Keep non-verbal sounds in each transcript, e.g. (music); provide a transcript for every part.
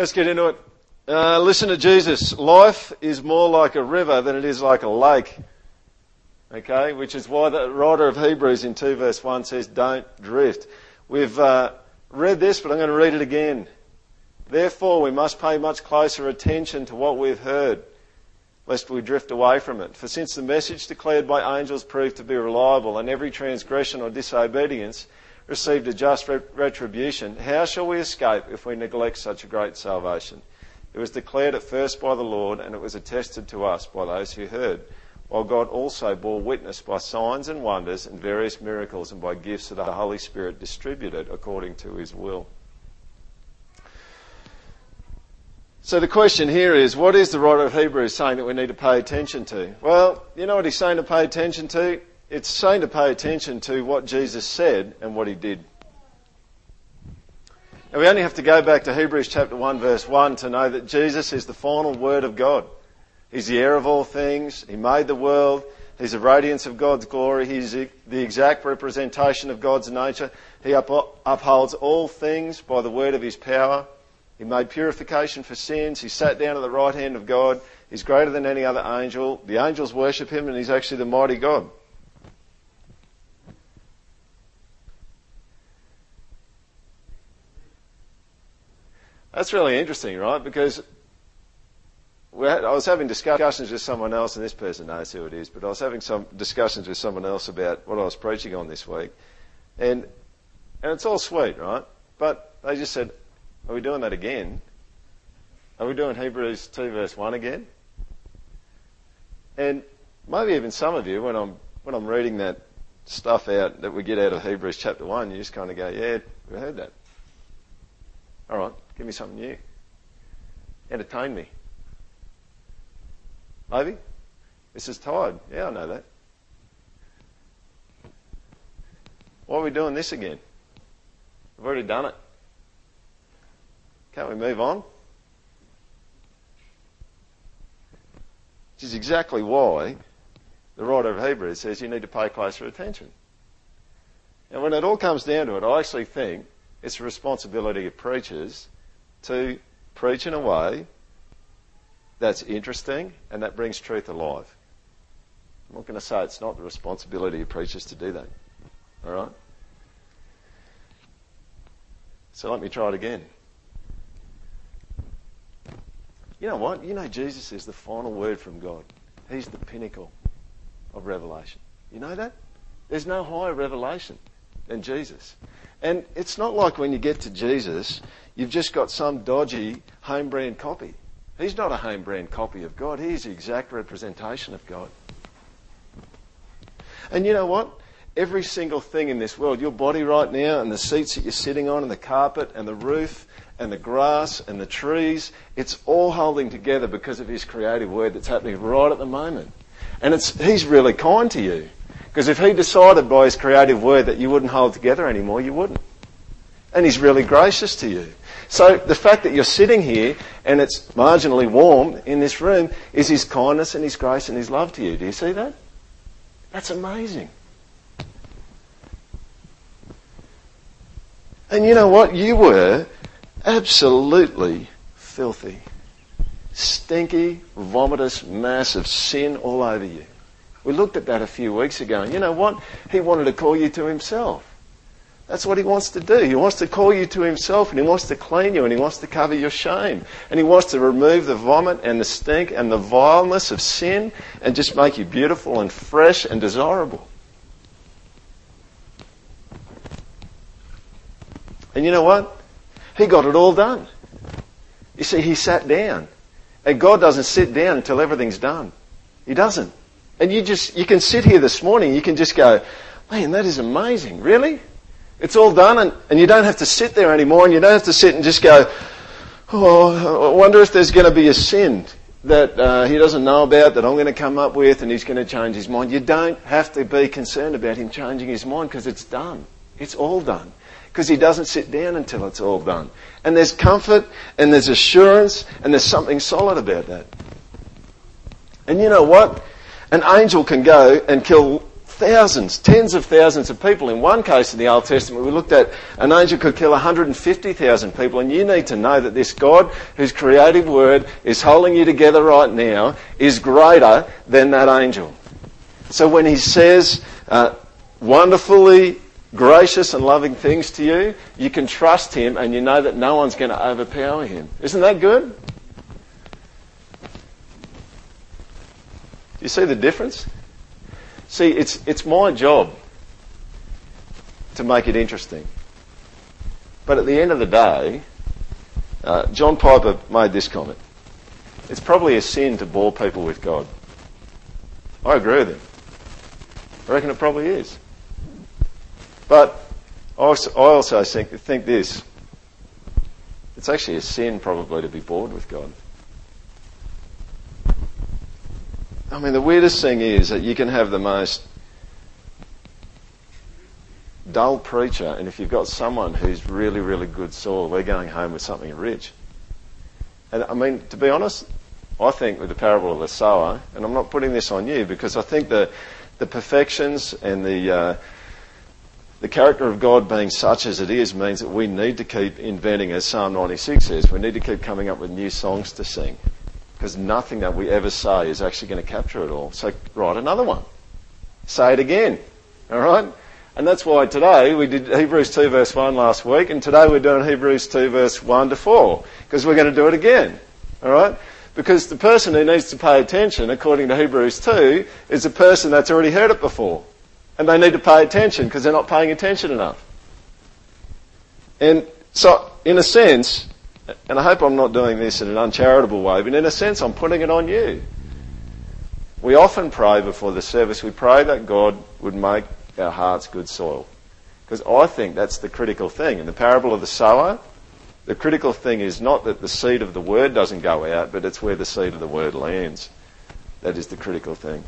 Let's get into it. Uh, listen to Jesus. Life is more like a river than it is like a lake. Okay, which is why the writer of Hebrews in 2 verse 1 says, don't drift. We've uh, read this, but I'm going to read it again. Therefore, we must pay much closer attention to what we've heard, lest we drift away from it. For since the message declared by angels proved to be reliable, and every transgression or disobedience received a just retribution, how shall we escape if we neglect such a great salvation? It was declared at first by the Lord, and it was attested to us by those who heard while God also bore witness by signs and wonders and various miracles and by gifts of the Holy Spirit distributed according to his will. So the question here is, what is the writer of Hebrews saying that we need to pay attention to? Well, you know what he's saying to pay attention to? It's saying to pay attention to what Jesus said and what he did. And we only have to go back to Hebrews chapter 1 verse 1 to know that Jesus is the final word of God. He's the heir of all things. He made the world. He's the radiance of God's glory. He's the exact representation of God's nature. He upholds all things by the word of his power. He made purification for sins. He sat down at the right hand of God. He's greater than any other angel. The angels worship him and he's actually the mighty God. That's really interesting, right? Because I was having discussions with someone else, and this person knows who it is, but I was having some discussions with someone else about what I was preaching on this week. And, and it's all sweet, right? But they just said, Are we doing that again? Are we doing Hebrews 2 verse 1 again? And maybe even some of you, when I'm, when I'm reading that stuff out that we get out of Hebrews chapter 1, you just kind of go, Yeah, we heard that. All right, give me something new. Entertain me. Maybe? This is tired. Yeah, I know that. Why are we doing this again? We've already done it. Can't we move on? Which is exactly why the writer of Hebrews says you need to pay closer attention. And when it all comes down to it, I actually think it's the responsibility of preachers to preach in a way that's interesting and that brings truth alive. I'm not going to say it's not the responsibility of preachers to do that. All right? So let me try it again. You know what? You know Jesus is the final word from God. He's the pinnacle of revelation. You know that? There's no higher revelation than Jesus. And it's not like when you get to Jesus, you've just got some dodgy home brand copy. He's not a home brand copy of God. He's the exact representation of God. And you know what? Every single thing in this world, your body right now, and the seats that you're sitting on, and the carpet, and the roof, and the grass, and the trees, it's all holding together because of His creative word that's happening right at the moment. And it's, He's really kind to you. Because if He decided by His creative word that you wouldn't hold together anymore, you wouldn't. And He's really gracious to you. So the fact that you're sitting here and it's marginally warm in this room is His kindness and His grace and His love to you. Do you see that? That's amazing. And you know what? You were absolutely filthy, stinky, vomitous mass of sin all over you. We looked at that a few weeks ago, and you know what? He wanted to call you to himself. That's what he wants to do. He wants to call you to himself and he wants to clean you and he wants to cover your shame. And he wants to remove the vomit and the stink and the vileness of sin and just make you beautiful and fresh and desirable. And you know what? He got it all done. You see, he sat down. And God doesn't sit down until everything's done. He doesn't. And you just, you can sit here this morning, you can just go, man, that is amazing. Really? It's all done and, and you don't have to sit there anymore and you don't have to sit and just go, oh, I wonder if there's going to be a sin that uh, he doesn't know about that I'm going to come up with and he's going to change his mind. You don't have to be concerned about him changing his mind because it's done. It's all done. Because he doesn't sit down until it's all done. And there's comfort and there's assurance and there's something solid about that. And you know what? An angel can go and kill thousands, tens of thousands of people. In one case in the Old Testament, we looked at an angel could kill 150,000 people, and you need to know that this God, whose creative word is holding you together right now, is greater than that angel. So when he says uh, wonderfully gracious and loving things to you, you can trust him and you know that no one's going to overpower him. Isn't that good? You see the difference? See, it's, it's my job to make it interesting. But at the end of the day, uh, John Piper made this comment. It's probably a sin to bore people with God. I agree with him. I reckon it probably is. But I also think, think this. It's actually a sin probably to be bored with God. I mean, the weirdest thing is that you can have the most dull preacher, and if you've got someone who's really, really good soil, they're going home with something rich. And I mean, to be honest, I think with the parable of the sower, and I'm not putting this on you because I think that the perfections and the uh, the character of God being such as it is means that we need to keep inventing, as Psalm 96 says, we need to keep coming up with new songs to sing because nothing that we ever say is actually going to capture it all. So write another one. Say it again. All right? And that's why today we did Hebrews 2 verse 1 last week and today we're doing Hebrews 2 verse 1 to 4 because we're going to do it again. All right? Because the person who needs to pay attention, according to Hebrews 2, is a person that's already heard it before. And they need to pay attention because they're not paying attention enough. And so, in a sense, and I hope I'm not doing this in an uncharitable way, but in a sense, I'm putting it on you. We often pray before the service, we pray that God would make our hearts good soil. Because I think that's the critical thing. In the parable of the sower, the critical thing is not that the seed of the word doesn't go out, but it's where the seed of the word lands. That is the critical thing.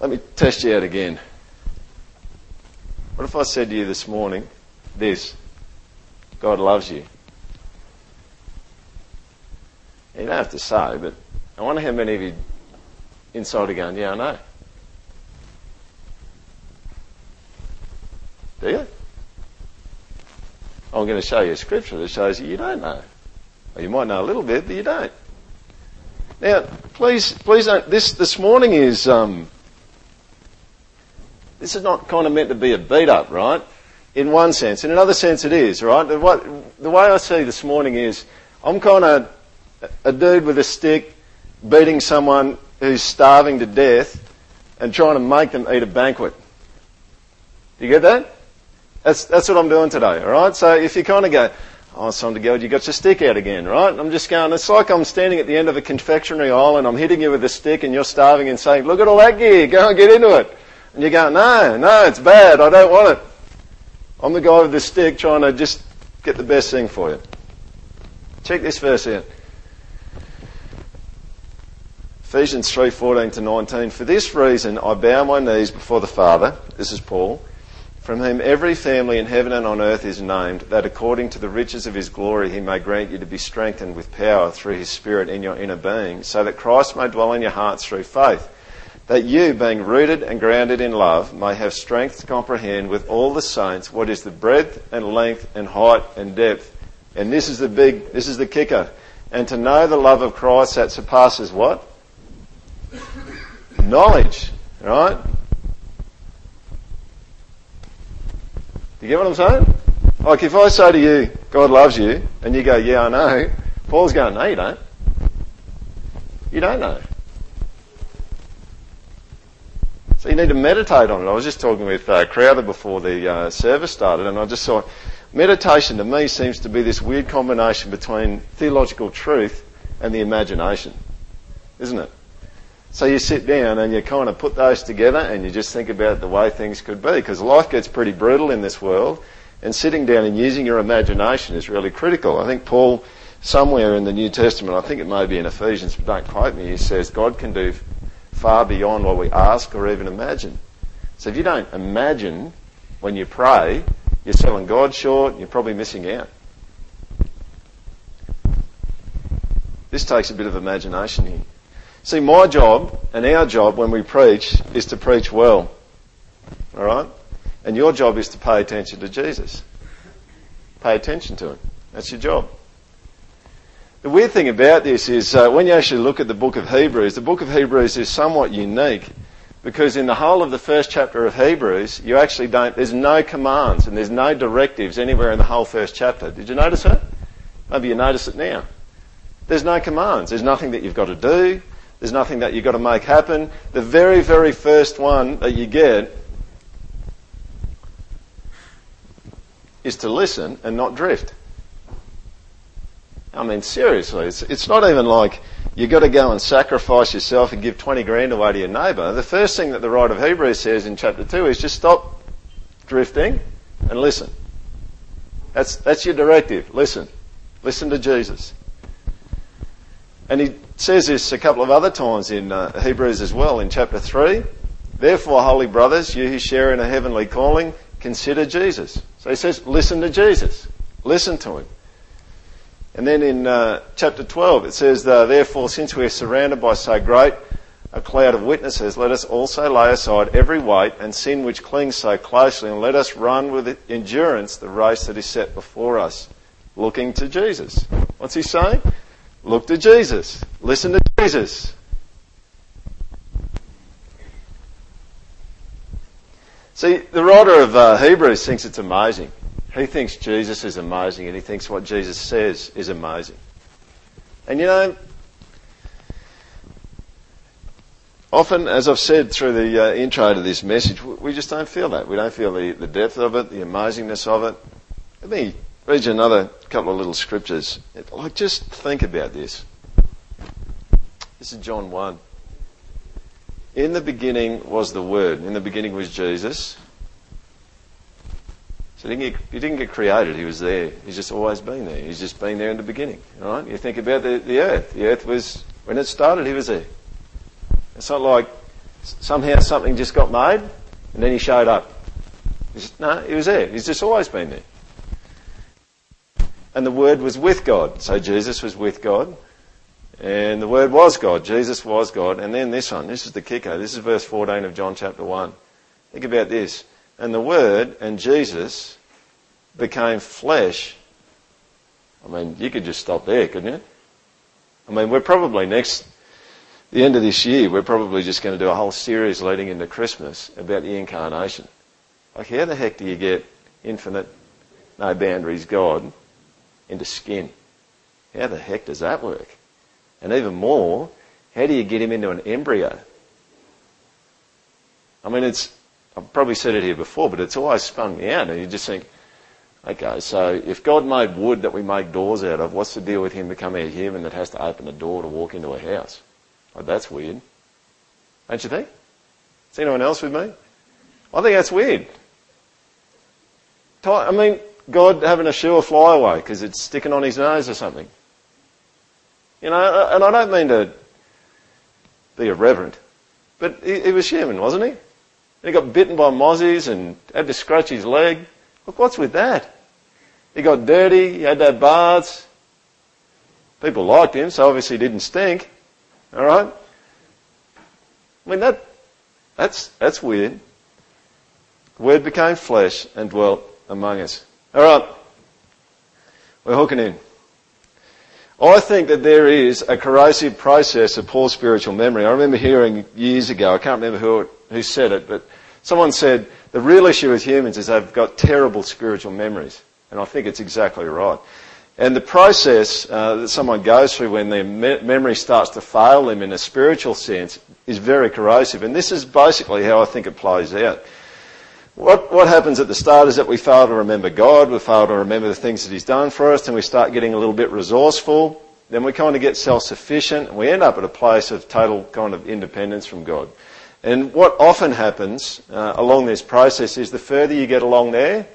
Let me test you out again. What if I said to you this morning, this? God loves you. You don't have to say, but I wonder how many of you inside are going, yeah, I know. Do you? I'm going to show you a scripture that shows you you don't know. Or you might know a little bit, but you don't. Now, please, please don't. This this morning is um, this is not kind of meant to be a beat up, right? In one sense. In another sense, it is, right? The, way I see this morning is I'm kind of a dude with a stick beating someone who's starving to death and trying to make them eat a banquet. Do you get that? That's, that's what I'm doing today, alright? So if you kind of go, oh, son to God, you got your stick out again, right? I'm just going, it's like I'm standing at the end of a confectionery aisle and I'm hitting you with a stick and you're starving and saying, look at all that gear, go and get into it. And you go, no, no, it's bad, I don't want it. I'm the guy with the stick trying to just get the best thing for you. Check this verse out. Ephesians 3:14 to 19. For this reason I bow my knees before the Father, this is Paul, from whom every family in heaven and on earth is named, that according to the riches of his glory he may grant you to be strengthened with power through his Spirit in your inner being, so that Christ may dwell in your hearts through faith that you, being rooted and grounded in love, may have strength to comprehend with all the saints what is the breadth and length and height and depth. And this is the big, this is the kicker. And to know the love of Christ that surpasses what? Knowledge. Right? You get what I'm saying? Like if I say to you, God loves you, and you go, yeah, I know, Paul's going, no, you don't. You don't know. So you need to meditate on it. I was just talking with uh, Crowther before the uh, service started, and I just saw meditation to me seems to be this weird combination between theological truth and the imagination, isn't it? So you sit down and you kind of put those together and you just think about the way things could be, because life gets pretty brutal in this world, and sitting down and using your imagination is really critical. I think Paul, somewhere in the New Testament, I think it may be in Ephesians, but don't quote me, he says God can do far beyond what we ask or even imagine. So if you don't imagine when you pray, you're selling God short, you're probably missing out. This takes a bit of imagination here. See, my job and our job when we preach is to preach well. Alright? And your job is to pay attention to Jesus. Pay attention to Him. That's your job. The weird thing about this is uh, when you actually look at the book of Hebrews, the book of Hebrews is somewhat unique because in the whole of the first chapter of Hebrews, you actually don't, there's no commands and there's no directives anywhere in the whole first chapter. Did you notice that? Maybe you notice it now. There's no commands. There's nothing that you've got to do. There's nothing that you've got to make happen. The very, very first one that you get is to listen and not drift. I mean, seriously, it's, it's not even like you've got to go and sacrifice yourself and give 20 grand away to your neighbour. The first thing that the writer of Hebrews says in chapter 2 is just stop drifting and listen. That's, that's your directive. Listen. Listen to Jesus. And he says this a couple of other times in uh, Hebrews as well in chapter 3. Therefore, holy brothers, you who share in a heavenly calling, consider Jesus. So he says, listen to Jesus. Listen to him. And then in uh, chapter 12 it says, Therefore, since we are surrounded by so great a cloud of witnesses, let us also lay aside every weight and sin which clings so closely, and let us run with endurance the race that is set before us, looking to Jesus. What's he saying? Look to Jesus. Listen to Jesus. See, the writer of uh, Hebrews thinks it's amazing he thinks Jesus is amazing and he thinks what Jesus says is amazing. And you know, often, as I've said through the uh, intro to this message, we just don't feel that. We don't feel the, the depth of it, the amazingness of it. Let me read you another couple of little scriptures. Like, just think about this. This is John 1. In the beginning was the Word. In the beginning was Jesus. So he didn't, get, he didn't get created, he was there. He's just always been there. He's just been there in the beginning. Right? You think about the, the earth. The earth was, when it started, he was there. It's not like somehow something just got made and then he showed up. No, he was there. He's just always been there. And the Word was with God. So Jesus was with God. And the Word was God. Jesus was God. And then this one. This is the kicker. This is verse 14 of John chapter 1. Think about this and the Word and Jesus became flesh. I mean, you could just stop there, couldn't you? I mean, we're probably next, the end of this year, we're probably just going to do a whole series leading into Christmas about the incarnation. Like, how the heck do you get infinite, no boundaries God into skin? How the heck does that work? And even more, how do you get him into an embryo? I mean, it's, I've probably said it here before, but it's always spun me out. And you just think, okay, so if God made wood that we make doors out of, what's the deal with him becoming a human that has to open a door to walk into a house? Like, that's weird. Don't you think? Is anyone else with me? I think that's weird. I mean, God having a shoe fly away because it's sticking on his nose or something. You know, and I don't mean to be irreverent, but he, he was human, wasn't he? And he got bitten by mozzies and had to scratch his leg. Look, what's with that? He got dirty, he had to have baths. People liked him, so obviously he didn't stink. Alright? I mean, that, that's, that's weird. The word became flesh and dwelt among us. Alright. We're hooking in. I think that there is a corrosive process of poor spiritual memory. I remember hearing years ago, I can't remember who, who said it, but Someone said the real issue with humans is they've got terrible spiritual memories. And I think it's exactly right. And the process uh, that someone goes through when their me- memory starts to fail them in a spiritual sense is very corrosive. And this is basically how I think it plays out. What, what happens at the start is that we fail to remember God, we fail to remember the things that He's done for us, and we start getting a little bit resourceful. Then we kind of get self-sufficient, and we end up at a place of total kind of independence from God. And what often happens uh, along this process is the further you get along there,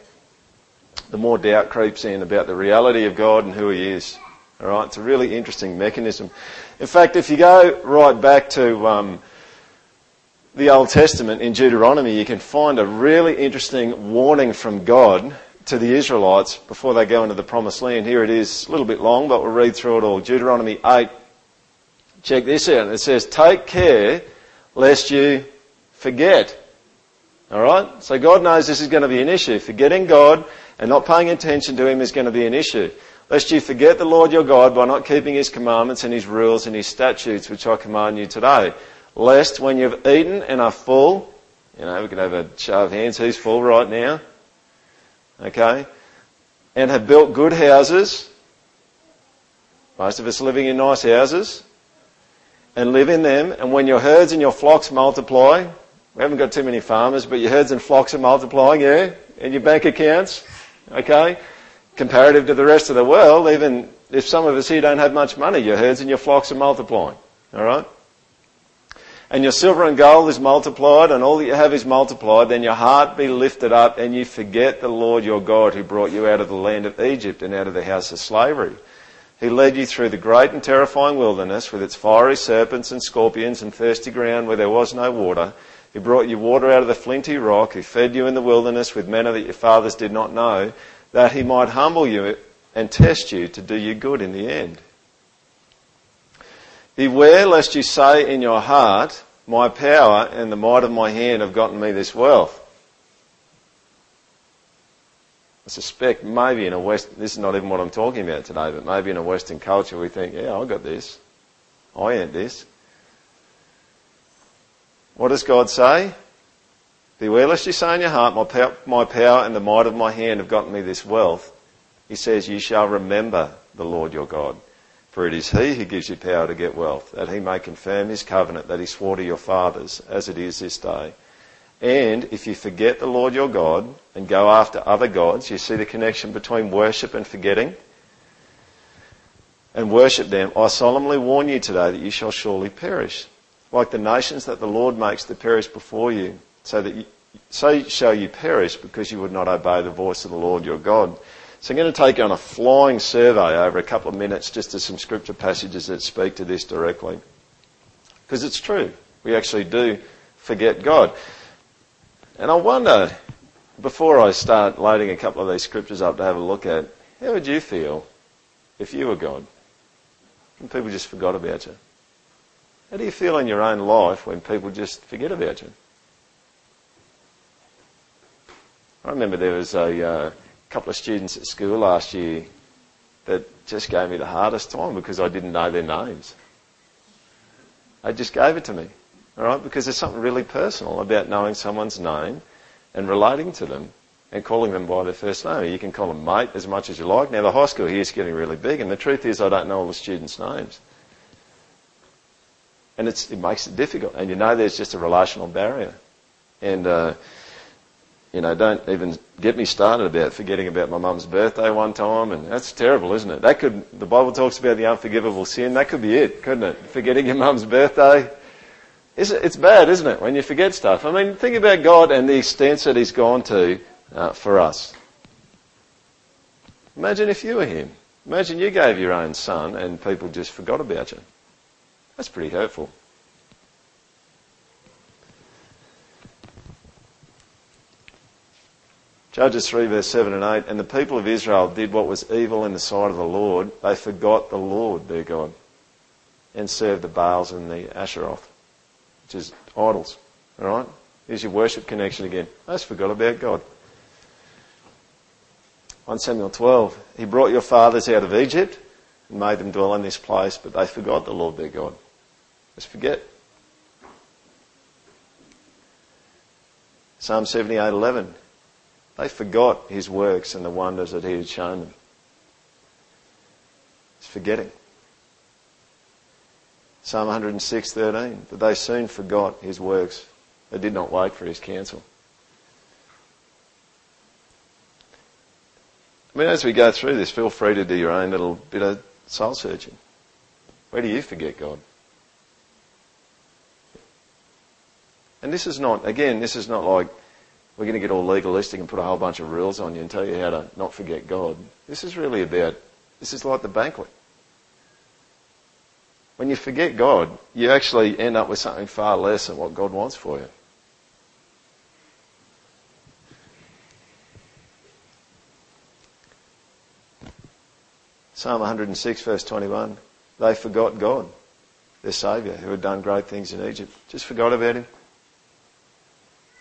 the more doubt creeps in about the reality of God and who He is. All right, it's a really interesting mechanism. In fact, if you go right back to um, the Old Testament in Deuteronomy, you can find a really interesting warning from God to the Israelites before they go into the Promised Land. Here it is, a little bit long, but we'll read through it all. Deuteronomy 8, check this out. It says, take care lest you forget. Alright? So God knows this is going to be an issue. Forgetting God and not paying attention to Him is going to be an issue. Lest you forget the Lord your God by not keeping His commandments and His rules and His statutes which I command you today. Lest when you've eaten and are full, you know, we can have a show of hands, who's full right now? Okay? And have built good houses, most of us living in nice houses, and live in them, and when your herds and your flocks multiply, we haven't got too many farmers, but your herds and flocks are multiplying, yeah? And your bank accounts, okay? Comparative to the rest of the world, even if some of us here don't have much money, your herds and your flocks are multiplying, alright? And your silver and gold is multiplied, and all that you have is multiplied, then your heart be lifted up, and you forget the Lord your God who brought you out of the land of Egypt and out of the house of slavery. He led you through the great and terrifying wilderness with its fiery serpents and scorpions and thirsty ground where there was no water He brought you water out of the flinty rock, who fed you in the wilderness with manna that your fathers did not know, that he might humble you and test you to do you good in the end. Beware lest you say in your heart, My power and the might of my hand have gotten me this wealth. I suspect maybe in a West, this is not even what I'm talking about today, but maybe in a Western culture we think, yeah, I got this. I ain't this. What does God say? Beware lest you say in your heart, my my power and the might of my hand have gotten me this wealth. He says, you shall remember the Lord your God. For it is he who gives you power to get wealth, that he may confirm his covenant that he swore to your fathers, as it is this day. And if you forget the Lord your God and go after other gods, you see the connection between worship and forgetting? And worship them, I solemnly warn you today that you shall surely perish like the nations that the Lord makes to perish before you, so that you, so shall you perish because you would not obey the voice of the Lord your God. So I'm going to take you on a flying survey over a couple of minutes just to some scripture passages that speak to this directly. Because it's true. We actually do forget God. And I wonder, before I start loading a couple of these scriptures up to have a look at, how would you feel if you were God? And people just forgot about you. How do you feel in your own life when people just forget about you? I remember there was a uh, couple of students at school last year that just gave me the hardest time because I didn't know their names. They just gave it to me, all right? Because there's something really personal about knowing someone's name and relating to them and calling them by their first name. You can call them mate as much as you like. Now the high school here is getting really big, and the truth is I don't know all the students' names. And it makes it difficult. And you know there's just a relational barrier. And, uh, you know, don't even get me started about forgetting about my mum's birthday one time. And that's terrible, isn't it? That could, the Bible talks about the unforgivable sin. That could be it, couldn't it? Forgetting your mum's birthday. It's, it's bad, isn't it, when you forget stuff? I mean, think about God and the extents that He's gone to uh, for us. Imagine if you were Him. Imagine you gave your own son and people just forgot about you. That's pretty hurtful. Judges 3 verse 7 and 8, and the people of Israel did what was evil in the sight of the Lord. They forgot the Lord, their God, and served the Baals and the Asheroth, which is idols. Alright? Here's your worship connection again. I just forgot about God. 1 Samuel 12, He brought your fathers out of Egypt and made them dwell in this place, but they forgot the Lord their God. Just forget. Psalm 78:11. They forgot his works and the wonders that he had shown them. It's forgetting. Psalm 106:13. But they soon forgot his works. They did not wait for his counsel. I mean, as we go through this, feel free to do your own little bit of soul searching. Where do you forget God? And this is not, again, this is not like we're going to get all legalistic and put a whole bunch of rules on you and tell you how to not forget God. This is really about, this is like the banquet. When you forget God, you actually end up with something far less than what God wants for you. Psalm 106 verse 21. They forgot God. their saviour who had done great things in Egypt. Just forgot about him.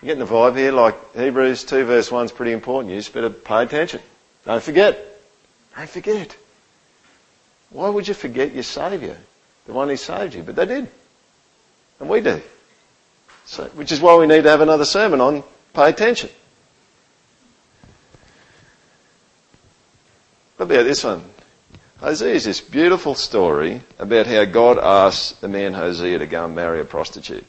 You getting the vibe here? Like Hebrews 2 verse 1 is pretty important. You just better pay attention. Don't forget. Don't forget. Why would you forget your Saviour? The one who saved you. But they did. And we do. So, which is why we need to have another sermon on pay attention. What about this one? Hosea is this beautiful story about how God asked the man Hosea to go and marry a prostitute.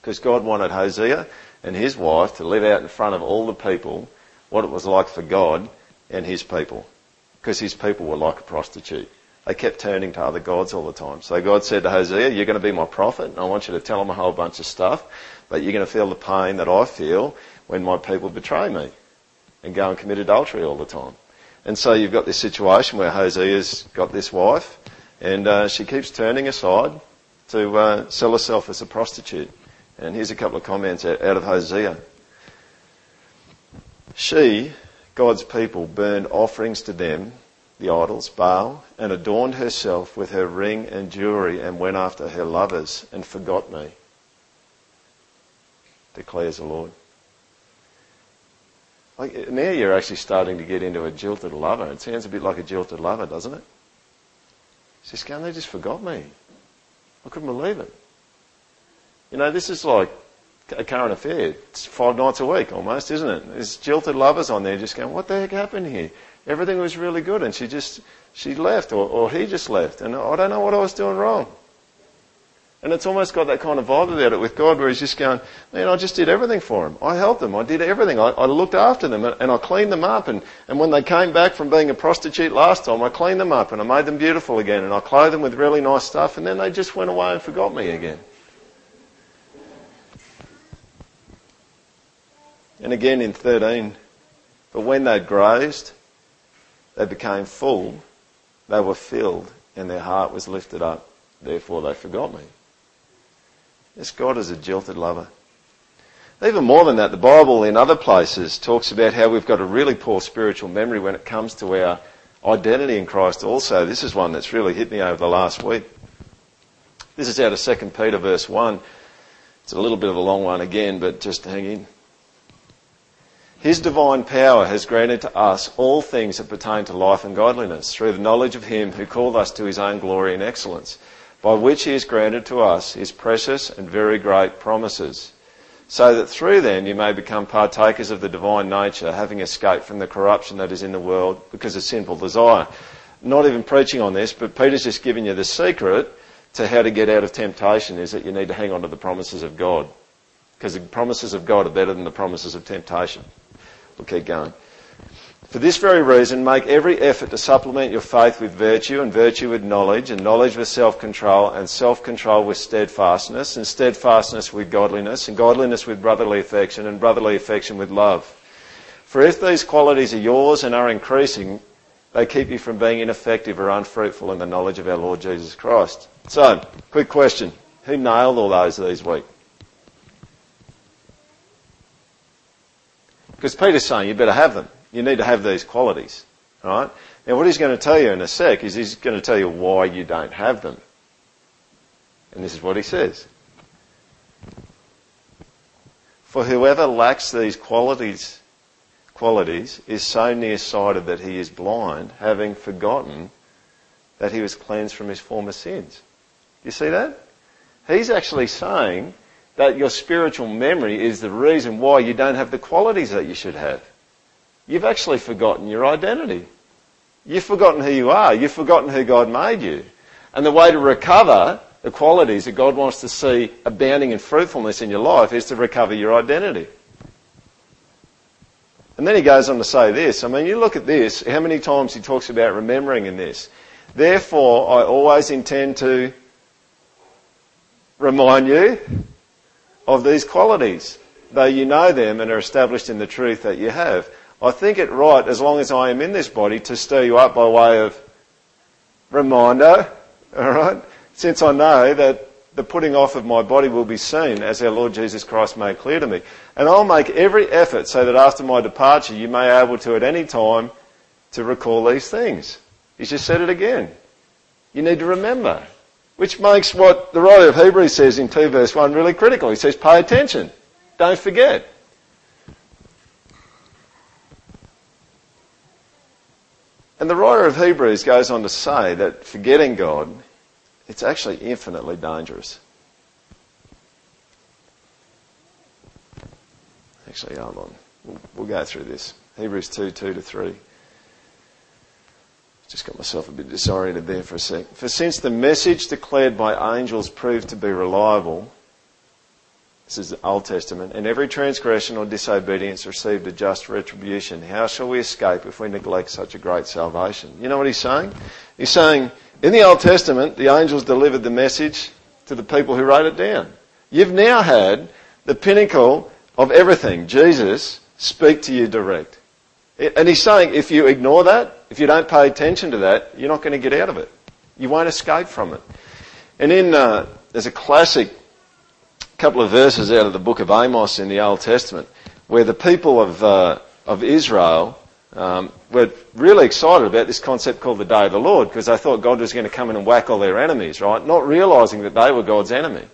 Because God wanted Hosea and his wife to live out in front of all the people what it was like for God and his people. Because his people were like a prostitute. They kept turning to other gods all the time. So God said to Hosea, you're going to be my prophet and I want you to tell them a whole bunch of stuff, but you're going to feel the pain that I feel when my people betray me and go and commit adultery all the time. And so you've got this situation where Hosea's got this wife and uh, she keeps turning aside to uh, sell herself as a prostitute. And here's a couple of comments out of Hosea. She, God's people, burned offerings to them, the idols, Baal, and adorned herself with her ring and jewellery and went after her lovers and forgot me, declares the Lord. Like, now you're actually starting to get into a jilted lover. It sounds a bit like a jilted lover, doesn't it? She's going, they just forgot me. I couldn't believe it. You know, this is like a current affair. It's five nights a week almost, isn't it? There's jilted lovers on there just going, what the heck happened here? Everything was really good and she just, she left or, or he just left and I don't know what I was doing wrong. And it's almost got that kind of vibe about it with God where he's just going, man, I just did everything for him. I helped them. I did everything. I, I looked after them and I cleaned them up. And, and when they came back from being a prostitute last time, I cleaned them up and I made them beautiful again and I clothed them with really nice stuff and then they just went away and forgot me again. And again in 13, but when they'd grazed, they became full, they were filled, and their heart was lifted up. Therefore they forgot me. Yes, God is a jilted lover. Even more than that, the Bible in other places talks about how we've got a really poor spiritual memory when it comes to our identity in Christ also. This is one that's really hit me over the last week. This is out of 2 Peter verse 1. It's a little bit of a long one again, but just hang in. His divine power has granted to us all things that pertain to life and godliness through the knowledge of Him who called us to His own glory and excellence, by which He has granted to us His precious and very great promises, so that through them you may become partakers of the divine nature, having escaped from the corruption that is in the world because of sinful desire. Not even preaching on this, but Peter's just giving you the secret to how to get out of temptation is that you need to hang on to the promises of God. Because the promises of God are better than the promises of temptation. We'll keep going. For this very reason, make every effort to supplement your faith with virtue, and virtue with knowledge, and knowledge with self-control, and self-control with steadfastness, and steadfastness with godliness, and godliness with brotherly affection, and brotherly affection with love. For if these qualities are yours and are increasing, they keep you from being ineffective or unfruitful in the knowledge of our Lord Jesus Christ. So, quick question. Who nailed all those these week? Because Peter's saying you better have them. You need to have these qualities. Right? Now what he's going to tell you in a sec is he's going to tell you why you don't have them. And this is what he says. For whoever lacks these qualities, qualities is so nearsighted that he is blind, having forgotten that he was cleansed from his former sins. You see that? He's actually saying that your spiritual memory is the reason why you don't have the qualities that you should have. You've actually forgotten your identity. You've forgotten who you are. You've forgotten who God made you. And the way to recover the qualities that God wants to see abounding in fruitfulness in your life is to recover your identity. And then he goes on to say this. I mean, you look at this, how many times he talks about remembering in this. Therefore, I always intend to remind you of these qualities, though you know them and are established in the truth that you have. I think it right, as long as I am in this body, to stir you up by way of reminder, alright? Since I know that the putting off of my body will be seen, as our Lord Jesus Christ made clear to me. And I'll make every effort so that after my departure you may be able to at any time to recall these things. He's just said it again. You need to remember. Which makes what the writer of Hebrews says in 2 verse 1 really critical. He says, pay attention. Don't forget. And the writer of Hebrews goes on to say that forgetting God, it's actually infinitely dangerous. Actually, hold on. We'll, we'll go through this. Hebrews 2, 2 to 3. Just got myself a bit disoriented there for a sec. For since the message declared by angels proved to be reliable, this is the Old Testament, and every transgression or disobedience received a just retribution, how shall we escape if we neglect such a great salvation? You know what he's saying? He's saying, in the Old Testament, the angels delivered the message to the people who wrote it down. You've now had the pinnacle of everything, Jesus, speak to you direct. And he's saying if you ignore that, if you don't pay attention to that, you're not going to get out of it. You won't escape from it. And in, uh, there's a classic couple of verses out of the book of Amos in the Old Testament where the people of, uh, of Israel um, were really excited about this concept called the Day of the Lord because they thought God was going to come in and whack all their enemies, right? Not realizing that they were God's enemy.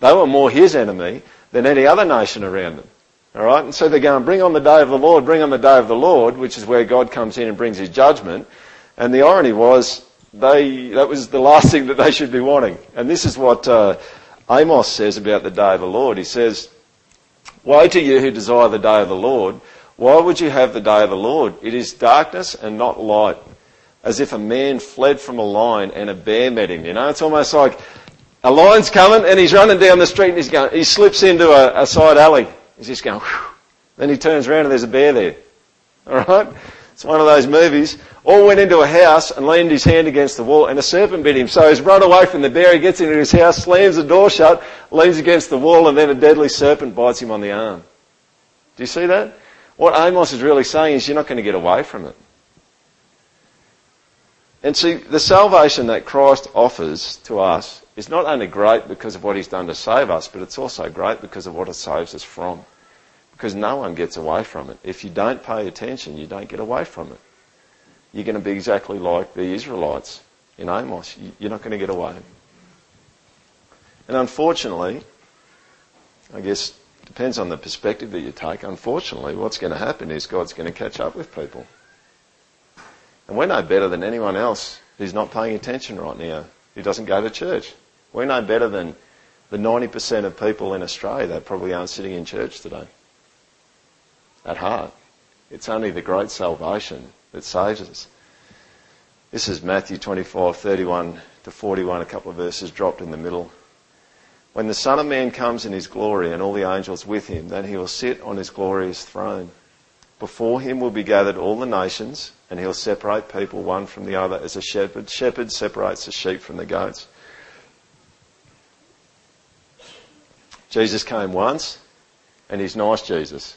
They were more his enemy than any other nation around them. Alright? And so they're going, bring on the day of the Lord, bring on the day of the Lord, which is where God comes in and brings his judgment. And the irony was, they, that was the last (laughs) thing that they should be wanting. And this is what uh, Amos says about the day of the Lord. He says, Woe to you who desire the day of the Lord. Why would you have the day of the Lord? It is darkness and not light. As if a man fled from a lion and a bear met him. You know, it's almost like a lion's coming and he's running down the street and he's going, he slips into a, a side alley He's just going, Whew. then he turns around and there's a bear there. (laughs) Alright? It's one of those movies. All went into a house and leaned his hand against the wall and a serpent bit him. So he's run away from the bear, he gets into his house, slams the door shut, leans against the wall and then a deadly serpent bites him on the arm. Do you see that? What Amos is really saying is you're not going to get away from it. And see, the salvation that Christ offers to us is not only great because of what he's done to save us, but it's also great because of what it saves us from. Because no one gets away from it. If you don't pay attention, you don't get away from it. You're going to be exactly like the Israelites in Amos. You're not going to get away. And unfortunately, I guess depends on the perspective that you take. Unfortunately, what's going to happen is God's going to catch up with people. And we're no better than anyone else who's not paying attention right now, who doesn't go to church. We're no better than the 90% of people in Australia that probably aren't sitting in church today. At heart. It's only the great salvation that saves us. This is Matthew 25, 31 to 41, a couple of verses dropped in the middle. When the Son of Man comes in his glory and all the angels with him, then he will sit on his glorious throne. Before him will be gathered all the nations, and he'll separate people one from the other as a shepherd. Shepherd separates the sheep from the goats. Jesus came once, and he's nice Jesus.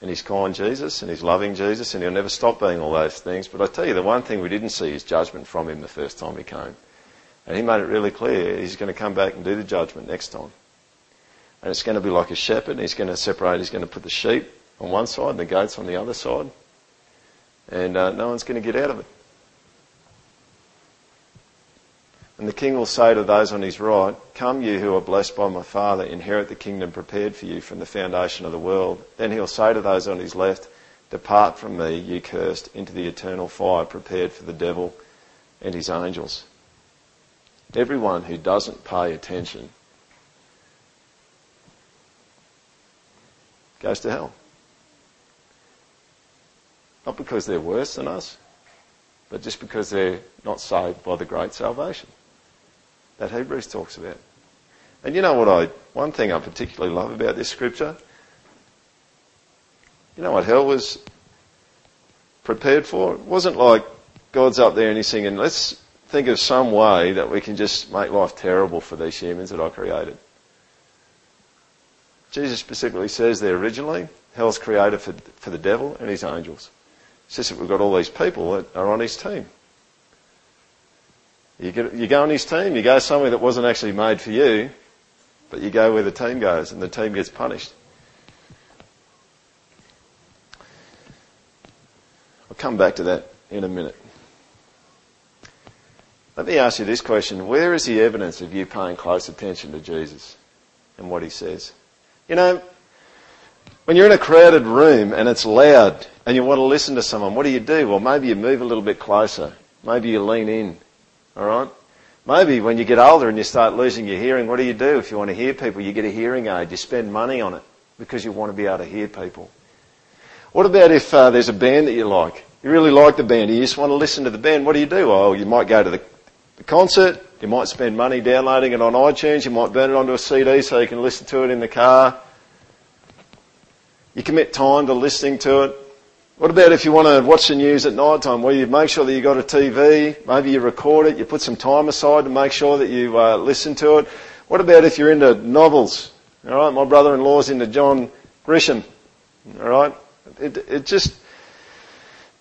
And he's kind Jesus, and he's loving Jesus, and he'll never stop being all those things. But I tell you, the one thing we didn't see is judgment from him the first time he came. And he made it really clear he's going to come back and do the judgment next time. And it's going to be like a shepherd. He's going to separate, he's going to put the sheep on one side and the goats on the other side. And uh, no one's going to get out of it. And the king will say to those on his right, Come, you who are blessed by my Father, inherit the kingdom prepared for you from the foundation of the world. Then he'll say to those on his left, Depart from me, you cursed, into the eternal fire prepared for the devil and his angels. Everyone who doesn't pay attention goes to hell. Not because they're worse than us, but just because they're not saved by the great salvation that Hebrews talks about. And you know what I, one thing I particularly love about this scripture? You know what hell was prepared for? It wasn't like God's up there and he's singing, let's think of some way that we can just make life terrible for these humans that I created. Jesus specifically says there originally, hell's created for, for the devil and his angels. It's just that we've got all these people that are on his team. You, get, you go on his team, you go somewhere that wasn't actually made for you, but you go where the team goes and the team gets punished. I'll come back to that in a minute. Let me ask you this question. Where is the evidence of you paying close attention to Jesus and what he says? You know, when you're in a crowded room and it's loud and you want to listen to someone, what do you do? Well, maybe you move a little bit closer. Maybe you lean in. Alright? Maybe when you get older and you start losing your hearing, what do you do? If you want to hear people, you get a hearing aid. You spend money on it because you want to be able to hear people. What about if uh, there's a band that you like? You really like the band. You just want to listen to the band. What do you do? Oh, you might go to the, the concert. You might spend money downloading it on iTunes. You might burn it onto a CD so you can listen to it in the car. You commit time to listening to it. What about if you want to watch the news at night time? Well, you make sure that you've got a TV. Maybe you record it. You put some time aside to make sure that you uh, listen to it. What about if you're into novels? All right, my brother-in-law's into John Grisham. All right, it, it just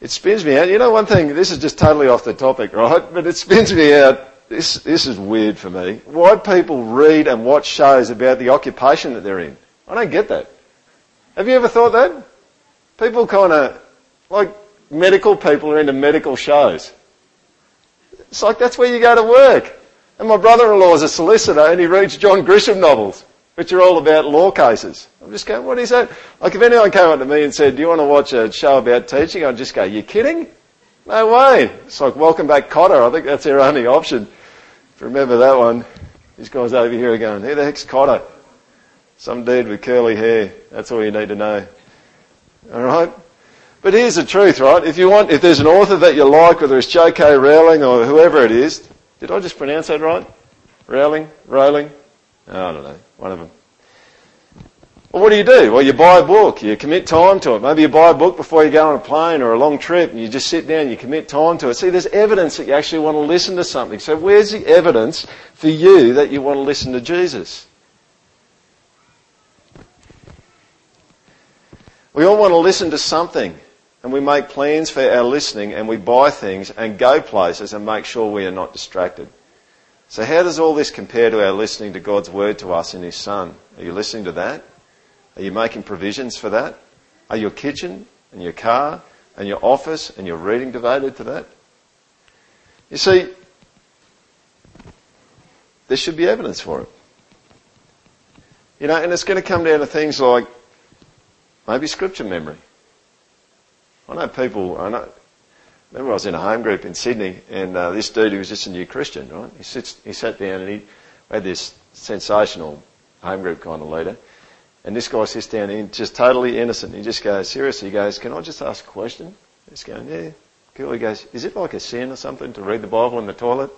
it spins me out. You know, one thing. This is just totally off the topic, right? (laughs) But it spins me out. This this is weird for me. Why people read and watch shows about the occupation that they're in? I don't get that. Have you ever thought that? People kind of like medical people are into medical shows. It's like that's where you go to work. And my brother-in-law is a solicitor and he reads John Grisham novels, which are all about law cases. I'm just going, what is that? Like if anyone came up to me and said, do you want to watch a show about teaching? I'd just go, you kidding? No way. It's like Welcome Back Kotter. I think that's their only option. If you remember that one, these guys over here are going, who the heck's Kotter? Some dude with curly hair. That's all you need to know. Alright? But here's the truth, right? If you want, if there's an author that you like, whether it's J.K. Rowling or whoever it is, did I just pronounce that right? Rowling? Rowling? Oh, I don't know. One of them. Well, what do you do? Well, you buy a book. You commit time to it. Maybe you buy a book before you go on a plane or a long trip and you just sit down, you commit time to it. See, there's evidence that you actually want to listen to something. So where's the evidence for you that you want to listen to Jesus? We all want to listen to something and we make plans for our listening and we buy things and go places and make sure we are not distracted. So how does all this compare to our listening to God's word to us in His Son? Are you listening to that? Are you making provisions for that? Are your kitchen and your car and your office and your reading devoted to that? You see, there should be evidence for it. You know, and it's going to come down to things like maybe scripture memory. I know people, I know, remember I was in a home group in Sydney and uh, this dude, he was just a new Christian, right? He, sits, he sat down and he had this sensational home group kind of leader. And this guy sits down and just totally innocent. He just goes, seriously, he goes, can I just ask a question? He's going, yeah, cool. He goes, is it like a sin or something to read the Bible in the toilet?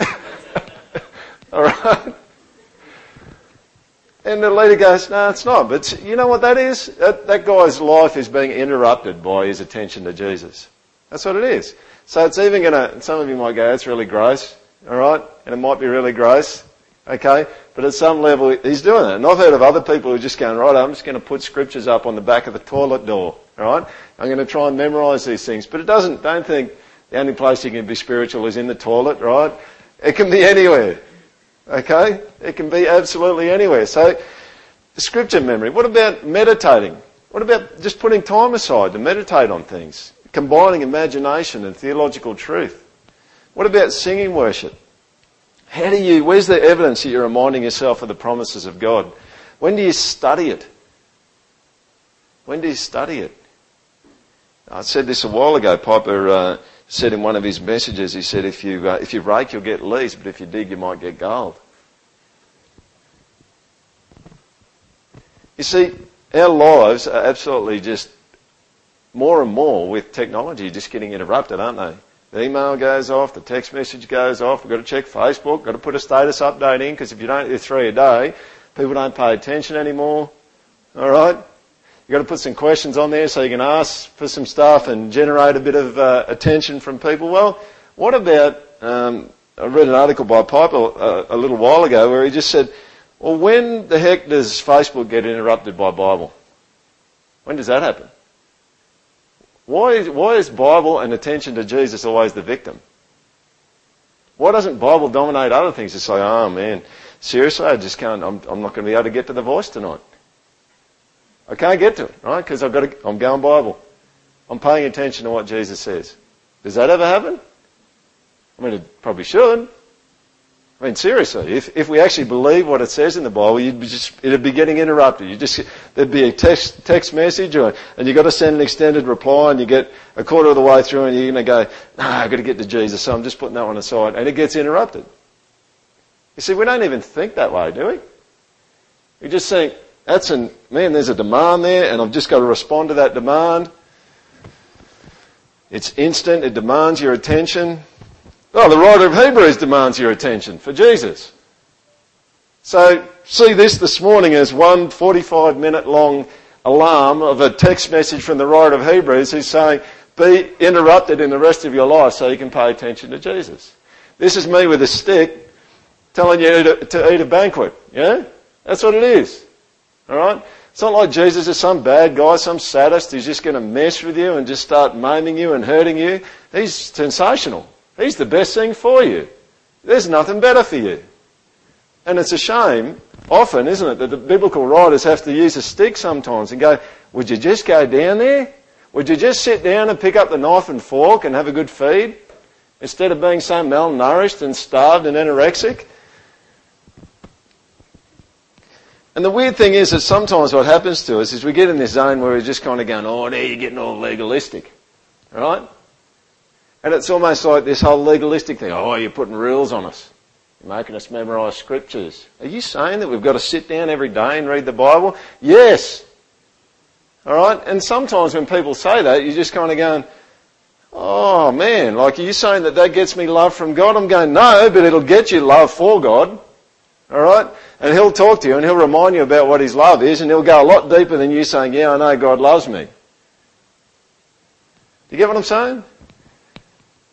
(laughs) All right. And the leader goes, no, it's not. But you know what that is? That, that guy's life is being interrupted by his attention to Jesus. That's what it is. So it's even gonna, some of you might go, that's really gross. Alright? And it might be really gross. Okay? But at some level, he's doing it. And I've heard of other people who are just going, right, I'm just going to put scriptures up on the back of the toilet door. Alright? I'm going to try and memorize these things. But it doesn't, don't think the only place you can be spiritual is in the toilet, right? It can be anywhere. Okay? It can be absolutely anywhere. So, scripture memory. What about meditating? What about just putting time aside to meditate on things? Combining imagination and theological truth. What about singing worship? How do you, where's the evidence that you're reminding yourself of the promises of God? When do you study it? When do you study it? I said this a while ago. Piper uh, said in one of his messages, he said, if you, uh, if you rake, you'll get leaves, but if you dig, you might get gold. You see, our lives are absolutely just more and more with technology just getting interrupted, aren't they? The email goes off, the text message goes off, we've got to check Facebook, got to put a status update in, because if you don't do three a day, people don't pay attention anymore. Alright? You've got to put some questions on there so you can ask for some stuff and generate a bit of uh, attention from people. Well, what about, um, I read an article by Piper uh, a little while ago where he just said, well, when the heck does Facebook get interrupted by Bible? When does that happen? Why is, why is Bible and attention to Jesus always the victim? Why doesn't Bible dominate other things? It's like, oh man, seriously, I just can't, I'm, I'm not going to be able to get to the voice tonight. I can't get to it, right? Because I've got to, I'm going Bible. I'm paying attention to what Jesus says. Does that ever happen? I mean, it probably should. I mean, seriously, if, if we actually believe what it says in the Bible, you'd be just, it'd be getting interrupted. You just, there'd be a text, text message or, and you've got to send an extended reply and you get a quarter of the way through and you're going to go, no, I've got to get to Jesus, so I'm just putting that one aside. And it gets interrupted. You see, we don't even think that way, do we? We just think, that's an, man, there's a demand there and I've just got to respond to that demand. It's instant, it demands your attention. Oh, the writer of Hebrews demands your attention for Jesus. So, see this this morning as one 45 minute long alarm of a text message from the writer of Hebrews who's saying, be interrupted in the rest of your life so you can pay attention to Jesus. This is me with a stick telling you to, to eat a banquet. Yeah? That's what it is. Alright? It's not like Jesus is some bad guy, some sadist who's just going to mess with you and just start maiming you and hurting you. He's sensational. He's the best thing for you. There's nothing better for you. And it's a shame, often, isn't it, that the biblical writers have to use a stick sometimes and go, would you just go down there? Would you just sit down and pick up the knife and fork and have a good feed? Instead of being so malnourished and starved and anorexic? And the weird thing is that sometimes what happens to us is we get in this zone where we're just kind of going, oh, now you're getting all legalistic. Right? And it's almost like this whole legalistic thing. Oh, you're putting rules on us. You're making us memorize scriptures. Are you saying that we've got to sit down every day and read the Bible? Yes. Alright? And sometimes when people say that, you're just kind of going, oh man, like are you saying that that gets me love from God? I'm going, no, but it'll get you love for God. Alright? And He'll talk to you and He'll remind you about what His love is and He'll go a lot deeper than you saying, yeah, I know God loves me. Do you get what I'm saying?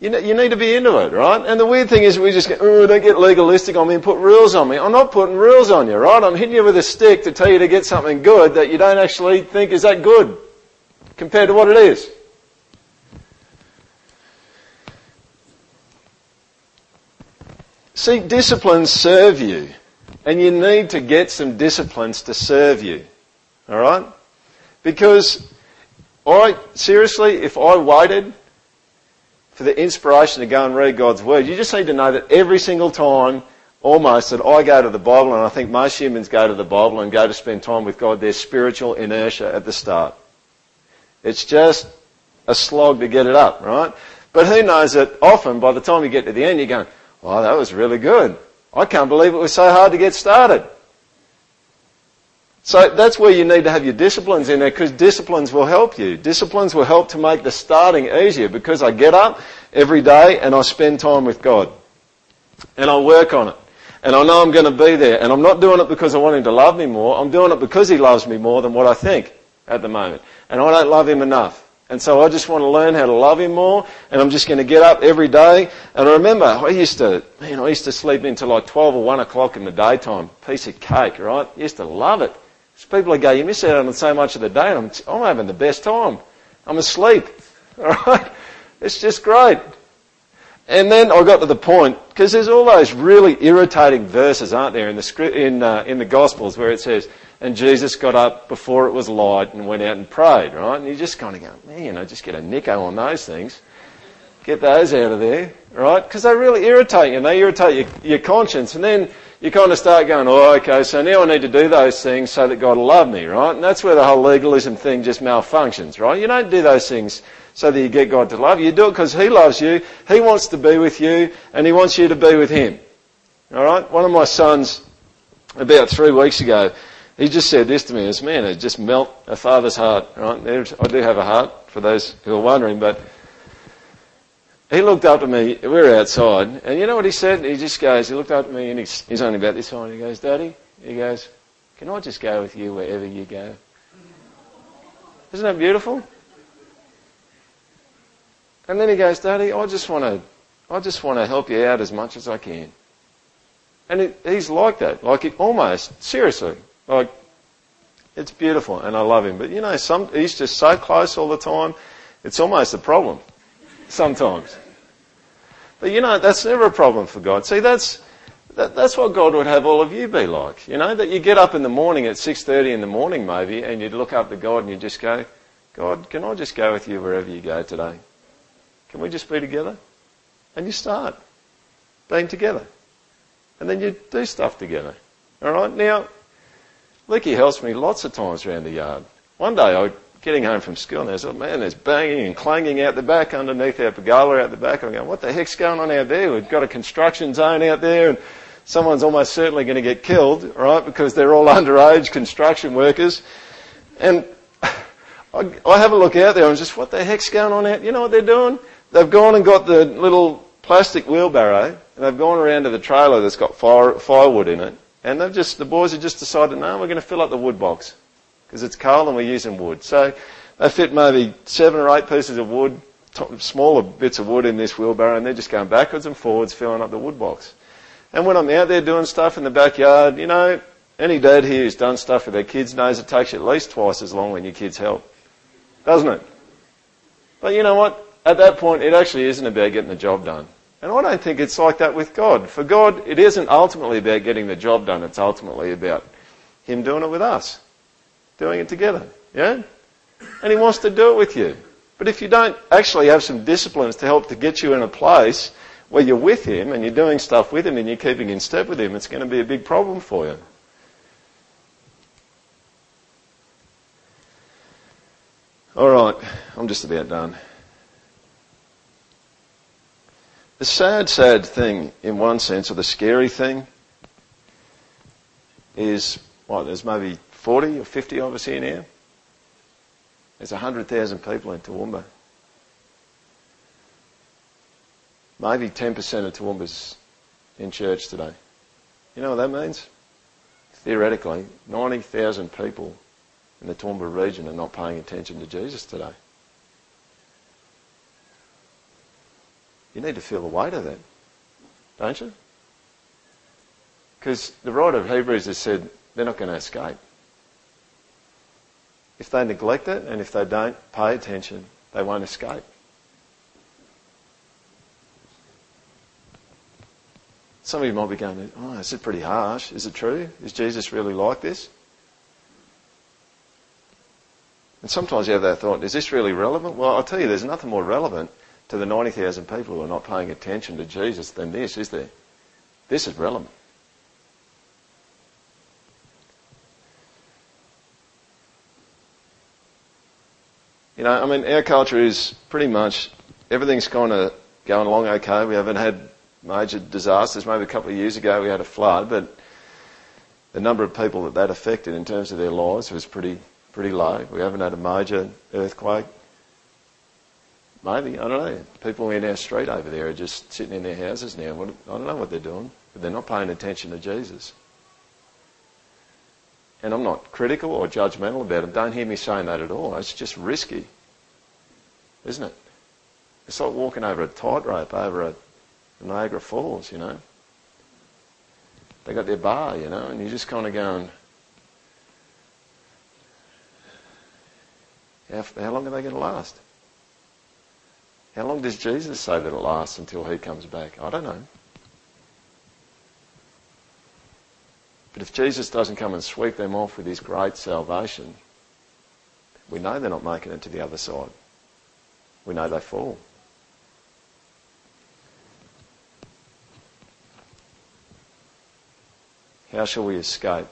You, know, you need to be into it, right? And the weird thing is we just go, oh, don't get legalistic on me and put rules on me. I'm not putting rules on you, right? I'm hitting you with a stick to tell you to get something good that you don't actually think is that good compared to what it is. See, disciplines serve you. And you need to get some disciplines to serve you. Alright? Because, alright, seriously, if I waited for the inspiration to go and read God's Word. You just need to know that every single time, almost, that I go to the Bible, and I think most humans go to the Bible and go to spend time with God, there's spiritual inertia at the start. It's just a slog to get it up, right? But who knows that often by the time you get to the end, you're going, wow, that was really good. I can't believe it was so hard to get started. So that's where you need to have your disciplines in there because disciplines will help you. Disciplines will help to make the starting easier because I get up every day and I spend time with God. And I work on it. And I know I'm going to be there. And I'm not doing it because I want Him to love me more. I'm doing it because He loves me more than what I think at the moment. And I don't love Him enough. And so I just want to learn how to love Him more. And I'm just going to get up every day. And I remember I used to, man, I used to sleep until like 12 or 1 o'clock in the daytime. Piece of cake, right? I used to love it. People will go, you miss out on so much of the day, and I'm, I'm having the best time. I'm asleep. (laughs) Alright? It's just great. And then I got to the point, because there's all those really irritating verses, aren't there, in the, script, in, uh, in the Gospels where it says, and Jesus got up before it was light and went out and prayed, right? And you just kind of go, man, you know, just get a nicko on those things. Get those out of there, right? Because they really irritate you and they irritate your, your conscience. And then you kind of start going, oh, okay, so now I need to do those things so that God will love me, right? And that's where the whole legalism thing just malfunctions, right? You don't do those things so that you get God to love you. You do it because He loves you, He wants to be with you, and He wants you to be with Him. Alright? One of my sons, about three weeks ago, he just said this to me, as man, it just melt a father's heart, right? I do have a heart, for those who are wondering, but he looked up to me, we were outside, and you know what he said? He just goes, he looked up at me and he's, he's only about this high, and he goes, Daddy, he goes, can I just go with you wherever you go? Isn't that beautiful? And then he goes, Daddy, I just want to, I just want to help you out as much as I can. And it, he's like that, like it almost, seriously, like, it's beautiful and I love him. But you know, some, he's just so close all the time, it's almost a problem sometimes. But you know, that's never a problem for God. See, that's, that, that's what God would have all of you be like. You know, that you get up in the morning at 6.30 in the morning maybe and you'd look up to God and you'd just go, God, can I just go with you wherever you go today? Can we just be together? And you start. being together. And then you do stuff together. Alright? Now, Licky helps me lots of times around the yard. One day I was getting home from school and there's, oh man, there's banging and clanging out the back underneath our pergola out the back. I'm going, what the heck's going on out there? We've got a construction zone out there and someone's almost certainly going to get killed, right? Because they're all (laughs) underage construction workers. And I, I have a look out there and just, what the heck's going on out? You know what they're doing? They've gone and got the little plastic wheelbarrow and they've gone around to the trailer that's got fire, firewood in it. And they've just, the boys have just decided, no, we're going to fill up the wood box because it's coal and we're using wood. So they fit maybe seven or eight pieces of wood, smaller bits of wood in this wheelbarrow and they're just going backwards and forwards filling up the wood box. And when I'm out there doing stuff in the backyard, you know, any dad here who's done stuff with their kids knows it takes you at least twice as long when your kids help. Doesn't it? But you know what? At that point, it actually isn't about getting the job done. And I don't think it's like that with God. For God, it isn't ultimately about getting the job done. It's ultimately about Him doing it with us. Doing it together. Yeah? And He wants to do it with you. But if you don't actually have some disciplines to help to get you in a place where you're with Him and you're doing stuff with Him and you're keeping in step with Him, it's going to be a big problem for you. Alright, I'm just about done. The sad, sad thing, in one sense, or the scary thing, is, what, there's maybe 40 or 50 of us here now. There's 100,000 people in Toowoomba. Maybe 10% of Toowoomba's in church today. You know what that means? Theoretically, 90,000 people in the Toowoomba region are not paying attention to Jesus today. You need to feel the weight of that, don't you? Because the writer of Hebrews has said they're not going to escape. If they neglect it and if they don't pay attention, they won't escape. Some of you might be going, oh, is it pretty harsh? Is it true? Is Jesus really like this? And sometimes you have that thought, is this really relevant? Well, I'll tell you, there's nothing more relevant to the 90,000 people who are not paying attention to Jesus than this, is there? This is relevant. You know, I mean, our culture is pretty much everything's kind of going along okay. We haven't had major disasters. Maybe a couple of years ago we had a flood, but the number of people that that affected in terms of their lives was pretty pretty low. We haven't had a major earthquake. Maybe, I don't know. People in our street over there are just sitting in their houses now. I don't know what they're doing, but they're not paying attention to Jesus. And I'm not critical or judgmental about it. Don't hear me saying that at all. It's just risky, isn't it? It's like walking over a tightrope over a Niagara Falls, you know. They got their bar, you know, and you're just kind of going, how, how long are they going to last? How long does Jesus say that it lasts until he comes back? I don't know. But if Jesus doesn't come and sweep them off with his great salvation, we know they're not making it to the other side. We know they fall. How shall we escape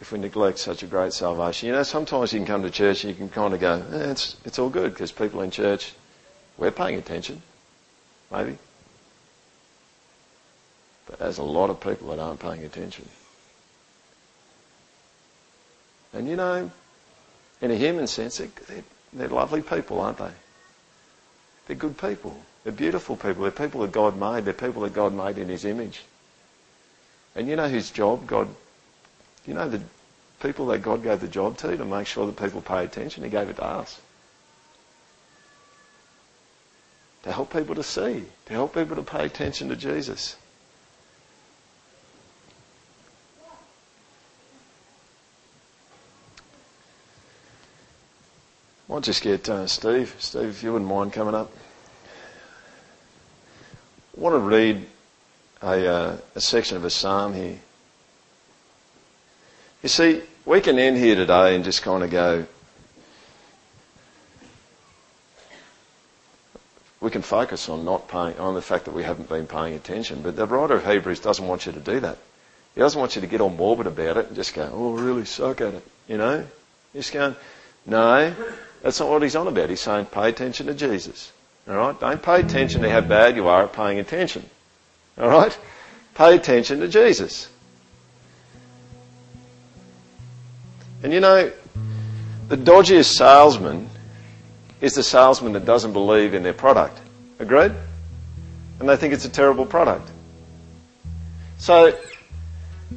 if we neglect such a great salvation. You know, sometimes you can come to church and you can kind of go, eh, it's, it's all good because people in church, we're paying attention. Maybe. But there's a lot of people that aren't paying attention. And you know, in a human sense, they're, they're lovely people, aren't they? They're good people. They're beautiful people. They're people that God made. They're people that God made in His image. And you know whose job God you know the people that God gave the job to to make sure that people pay attention? He gave it to us. To help people to see, to help people to pay attention to Jesus. I'll just get uh, Steve. Steve, if you wouldn't mind coming up. I want to read a, uh, a section of a psalm here. You see, we can end here today and just kind of go, We can focus on not paying, on the fact that we haven't been paying attention, but the writer of Hebrews doesn't want you to do that. He doesn't want you to get all morbid about it and just go, oh, really suck at it, you know? He's going, no, that's not what he's on about. He's saying pay attention to Jesus. Alright? Don't pay attention to how bad you are at paying attention. Alright? Pay attention to Jesus. And you know, the dodgiest salesman is the salesman that doesn't believe in their product. Agreed? And they think it's a terrible product. So,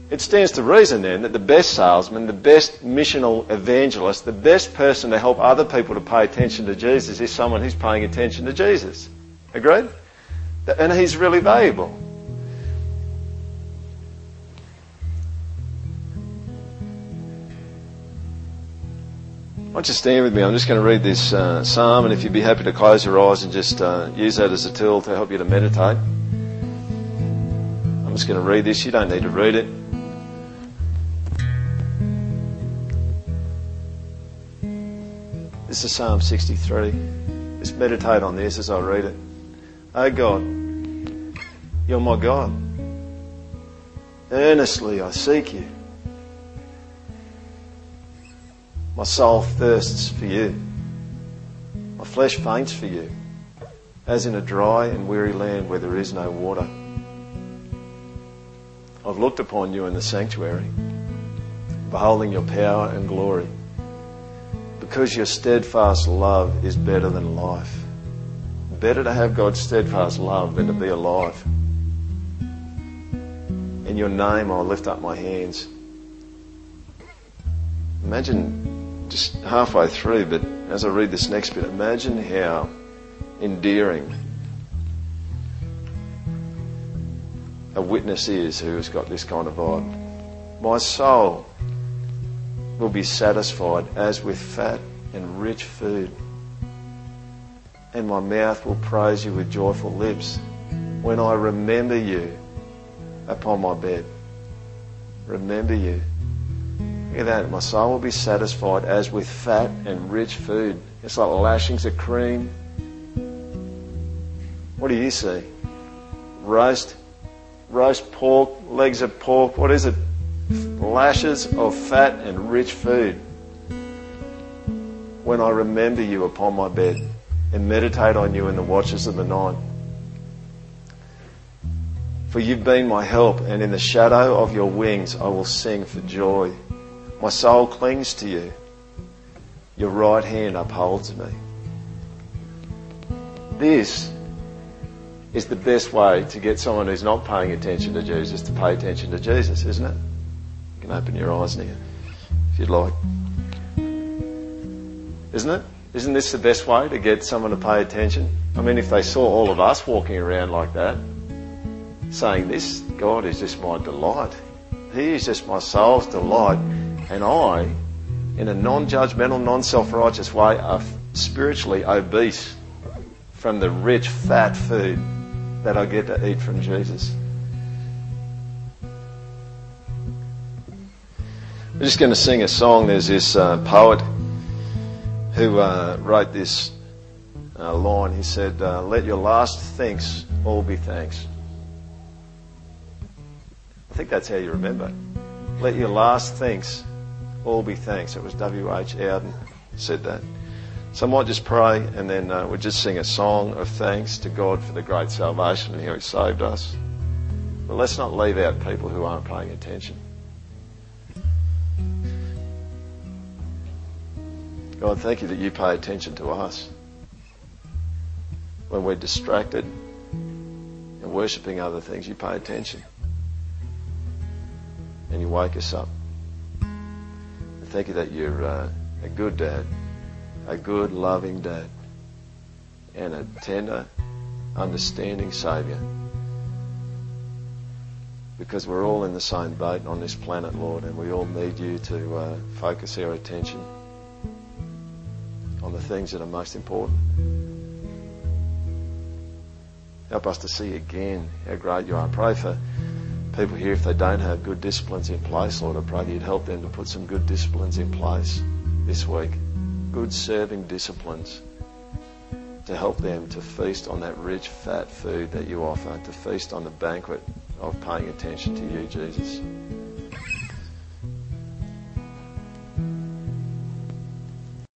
it stands to reason then that the best salesman, the best missional evangelist, the best person to help other people to pay attention to Jesus is someone who's paying attention to Jesus. Agreed? And he's really valuable. Why don't you stand with me? I'm just going to read this uh, psalm, and if you'd be happy to close your eyes and just uh, use that as a tool to help you to meditate. I'm just going to read this. You don't need to read it. This is Psalm 63. Just meditate on this as I read it. Oh God, you're my God. Earnestly I seek you. My soul thirsts for you. My flesh faints for you, as in a dry and weary land where there is no water. I've looked upon you in the sanctuary, beholding your power and glory, because your steadfast love is better than life. Better to have God's steadfast love than to be alive. In your name I'll lift up my hands. Imagine just halfway through, but as I read this next bit, imagine how endearing a witness is who has got this kind of vibe. My soul will be satisfied as with fat and rich food, and my mouth will praise you with joyful lips when I remember you upon my bed. Remember you. Look at that. My soul will be satisfied as with fat and rich food. It's like lashings of cream. What do you see? Roast, roast pork, legs of pork. What is it? Lashes of fat and rich food. When I remember you upon my bed and meditate on you in the watches of the night. For you've been my help, and in the shadow of your wings I will sing for joy. My soul clings to you. Your right hand upholds me. This is the best way to get someone who's not paying attention to Jesus to pay attention to Jesus, isn't it? You can open your eyes now if you'd like. Isn't it? Isn't this the best way to get someone to pay attention? I mean, if they saw all of us walking around like that, saying, This God is just my delight. He is just my soul's delight and I, in a non judgmental, non self righteous way, are spiritually obese from the rich, fat food that I get to eat from Jesus. We're just going to sing a song. There's this uh, poet who uh, wrote this uh, line. He said, uh, Let your last thanks all be thanks. I think that's how you remember. Let your last thanks all be thanks. It was W.H. Auden said that. So I might just pray and then uh, we'll just sing a song of thanks to God for the great salvation and how He saved us. But let's not leave out people who aren't paying attention. God, thank you that you pay attention to us. When we're distracted and worshipping other things, you pay attention. And you wake us up thank you that you're uh, a good dad, a good, loving dad, and a tender, understanding Saviour. Because we're all in the same boat on this planet, Lord, and we all need you to uh, focus our attention on the things that are most important. Help us to see again how great you are. Pray for people here, if they don't have good disciplines in place, Lord, I pray that you'd help them to put some good disciplines in place this week. Good serving disciplines. to help them to feast on that rich, fat food that you offer, to feast on the banquet of paying attention to you, Jesus.